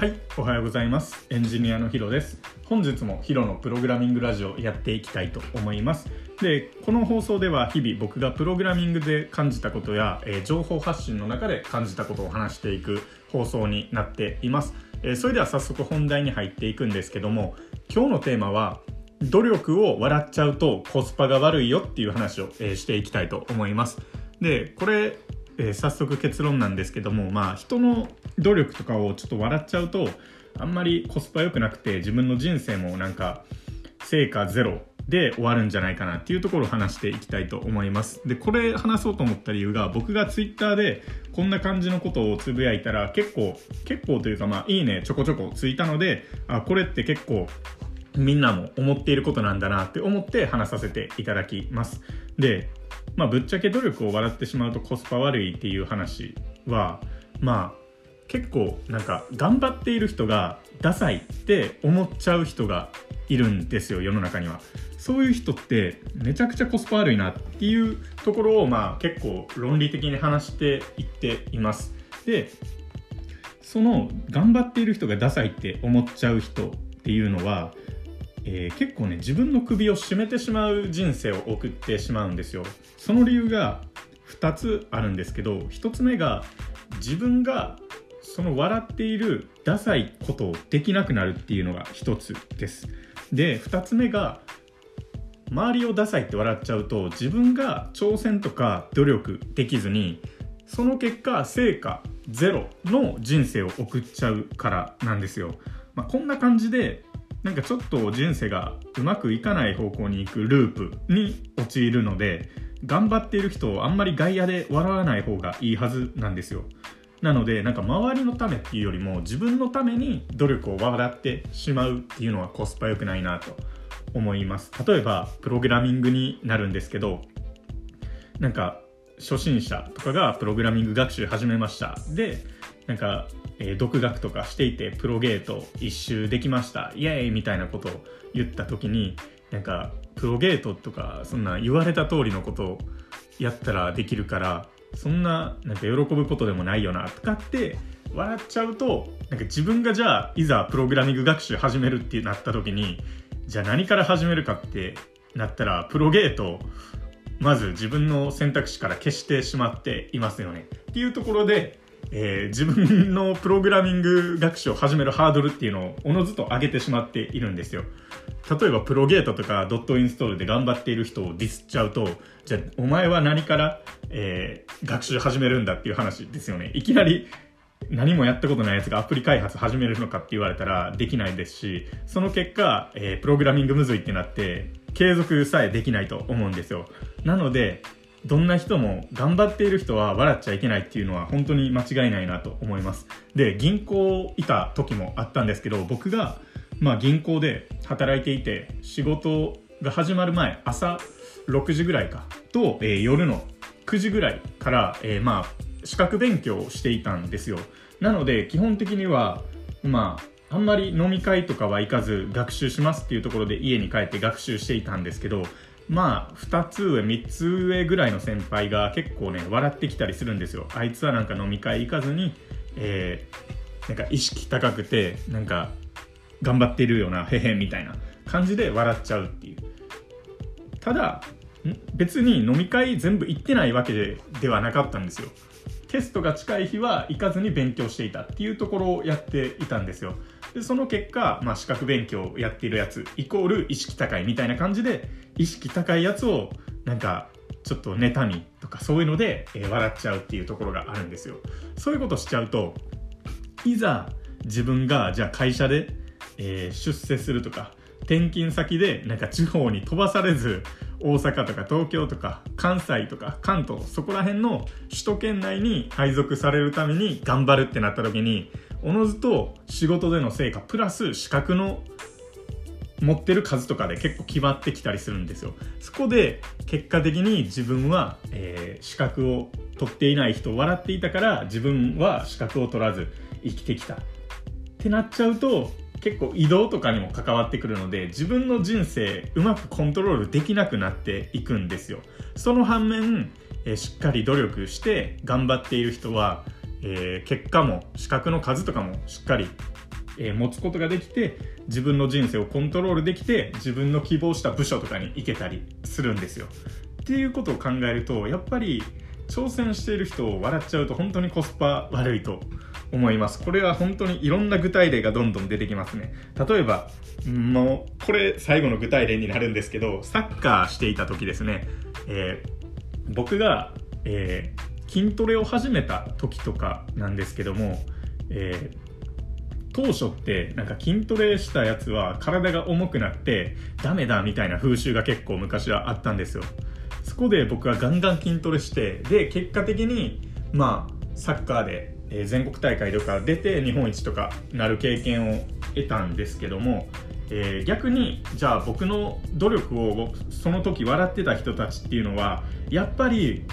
はい、おはようございます。エンジニアのヒロです。本日もヒロのプログラミングラジオやっていきたいと思います。で、この放送では日々僕がプログラミングで感じたことや、えー情報発信の中で感じたことを話していく放送になっています。えーそれでは早速本題に入っていくんですけども、今日のテーマは努力を笑っちゃうとコスパが悪いよっていう話を、えーしていきたいと思います。で、これえー早速結論なんですけどもまあ人の努力とかをちょっと笑っちゃうとあんまりコスパ良くなくて自分の人生もなんか成果ゼロで終わるんじゃないかなっていうところを話していきたいと思います。でこれ話そうと思った理由が僕がツイッターでこんな感じのことをつぶやいたら結構結構というかまあいいねちょこちょこついたのであこれって結構みんなも思っていることなんだなって思って話させていただきます。でまあぶっちゃけ努力を笑ってしまうとコスパ悪いっていう話はまあ結構なんか頑張っている人がダサいって思っちゃう人がいるんですよ世の中には。そういう人ってめちゃくちゃコスパ悪いなっていうところをまあ結構論理的に話していっています。でその頑張っている人がダサいって思っちゃう人っていうのは、えー結構ね自分の首を絞めてしまう人生を送ってしまうんですよ。その理由が2つあるんですけど1つ目が自分がその笑っているダサいことをできなくなるっていうのが1つです。で2つ目が周りをダサいって笑っちゃうと自分が挑戦とか努力できずにその結果成果ゼロの人生を送っちゃうからなんですよ、まあ、こんな感じでなんかちょっと人生がうまくいかない方向に行くループに陥るので頑張っている人をあんまり外野で笑わない方がいいはずなんですよ。なのでなんか周りのためっていうよりも自分のために努力を笑ってしまうっていうのはコスパ良くないなと思います。例えばプログラミングになるんですけどなんか初心者とかがプログラミング学習始めました。でなんか、えー独学とかしていてプロゲート一周できましたイエーイみたいなことを言った時になんかプロゲートとかそんな言われた通りのことをやったらできるからそんななんか喜ぶことでもないよなとかって笑っちゃうとなんか自分がじゃあいざプログラミング学習始めるってなった時にじゃあ何から始めるかってなったらプロゲートまず自分の選択肢から消してしまっていますよね。っていうところで、えー自分のプログラミング学習を始めるハードルっていうのをおのずと上げてしまっているんですよ。例えばプロゲートとかドットインストールで頑張っている人をディスっちゃうとじゃあお前は何から、えー学習始めるんだっていう話ですよね。いきなり何もやったことないやつがアプリ開発始めるのかって言われたらできないですしその結果、えープログラミングむずいってなって継続さえできないと思うんですよ。なのでどんな人も頑張っている人は笑っちゃいけないっていうのは本当に間違いないなと思います。で銀行いた時もあったんですけど僕がまあ銀行で働いていて仕事が始まる前朝6時ぐらいかと、えー夜の9時ぐらいから、えーまあ資格勉強をしていたんですよ。なので基本的にはまああんまり飲み会とかは行かず学習しますっていうところで家に帰って学習していたんですけどまあ2つ上3つ上ぐらいの先輩が結構ね笑ってきたりするんですよ。あいつはなんか飲み会行かずに、えーなんか意識高くてなんか頑張ってるようなへへみたいな感じで笑っちゃうっていう。ただ別に飲み会全部行ってないわけでではなかったんですよ。テストが近い日は行かずに勉強していたっていうところをやっていたんですよ。でその結果、まあ、資格勉強をやっているやつイコール意識高いみたいな感じで意識高いやつをなんかちょっと妬みとかそういうので、えー笑っちゃうっていうところがあるんですよ。そういうことしちゃうといざ自分がじゃあ会社で、えー出世するとか転勤先でなんか地方に飛ばされず大阪とか東京とか関西とか関東そこら辺の首都圏内に配属されるために頑張るってなった時におのずと仕事での成果プラス資格の持ってる数とかで結構決まってきたりするんですよ。そこで結果的に自分は、えー資格を取っていない人を笑っていたから自分は資格を取らず生きてきた。ってなっちゃうと結構移動とかにも関わってくるので自分の人生うまくコントロールできなくなっていくんですよ。その反面、えーしっかり努力して頑張っている人は、えー、結果も資格の数とかもしっかり、えー、持つことができて自分の人生をコントロールできて自分の希望した部署とかに行けたりするんですよ。っていうことを考えるとやっぱり挑戦している人を笑っちゃうと本当にコスパ悪いと思います。これは本当にいろんな具体例がどんどん出てきますね。例えばもうこれ最後の具体例になるんですけどサッカーしていた時ですね、えー、僕が、えー、筋トレを始めた時とかなんですけども、えー、当初ってなんか筋トレしたやつは体が重くなってダメだみたいな風習が結構昔はあったんですよ。そこで僕はガンガン筋トレしてで結果的にまあサッカーでえ全国大会とか出て日本一とかなる経験を得たんですけども、えー、逆にじゃあ僕の努力をその時笑ってた人たちっていうのはやっぱり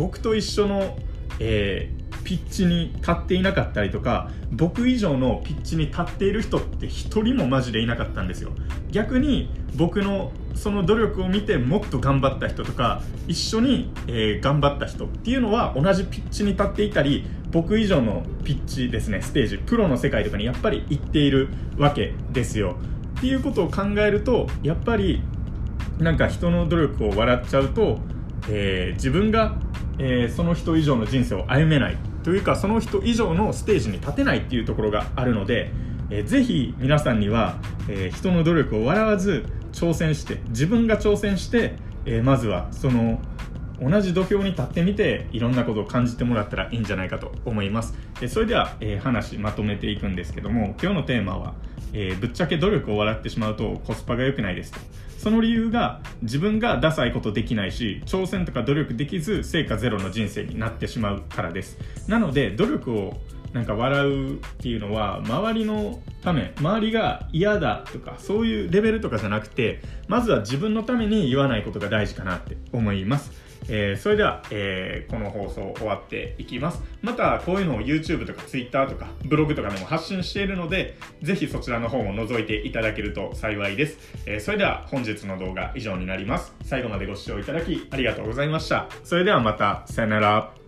僕と一緒の、えー、ピッチに立っていなかったりとか僕以上のピッチに立っている人って一人もマジでいなかったんですよ。逆に僕のその努力を見てもっと頑張った人とか一緒に、えー、頑張った人っていうのは同じピッチに立っていたり僕以上のピッチですねステージプロの世界とかにやっぱり行っているわけですよ。っていうことを考えるとやっぱりなんか人の努力を笑っちゃうと、えー、自分が、えー、その人以上の人生を歩めないというかその人以上のステージに立てないっていうところがあるので、えー、ぜひ皆さんには、えー、人の努力を笑わず挑戦して自分が挑戦して、えー、まずはその同じ土俵に立ってみていろんなことを感じてもらったらいいんじゃないかと思います。それでは、えー、話まとめていくんですけども今日のテーマは、えー、ぶっちゃけ努力を笑ってしまうとコスパが良くないですと。その理由が自分がダサいことできないし挑戦とか努力できず成果ゼロの人生になってしまうからです。なので努力をなんか笑うっていうのは周りのため周りが嫌だとかそういうレベルとかじゃなくてまずは自分のために言わないことが大事かなって思います。えー、それでは、えー、この放送終わっていきます。また、こういうのを YouTube とか Twitter とかブログとかでも発信しているので、ぜひそちらの方も覗いていただけると幸いです。えー、それでは本日の動画以上になります。最後までご視聴いただきありがとうございました。それではまた、さよなら。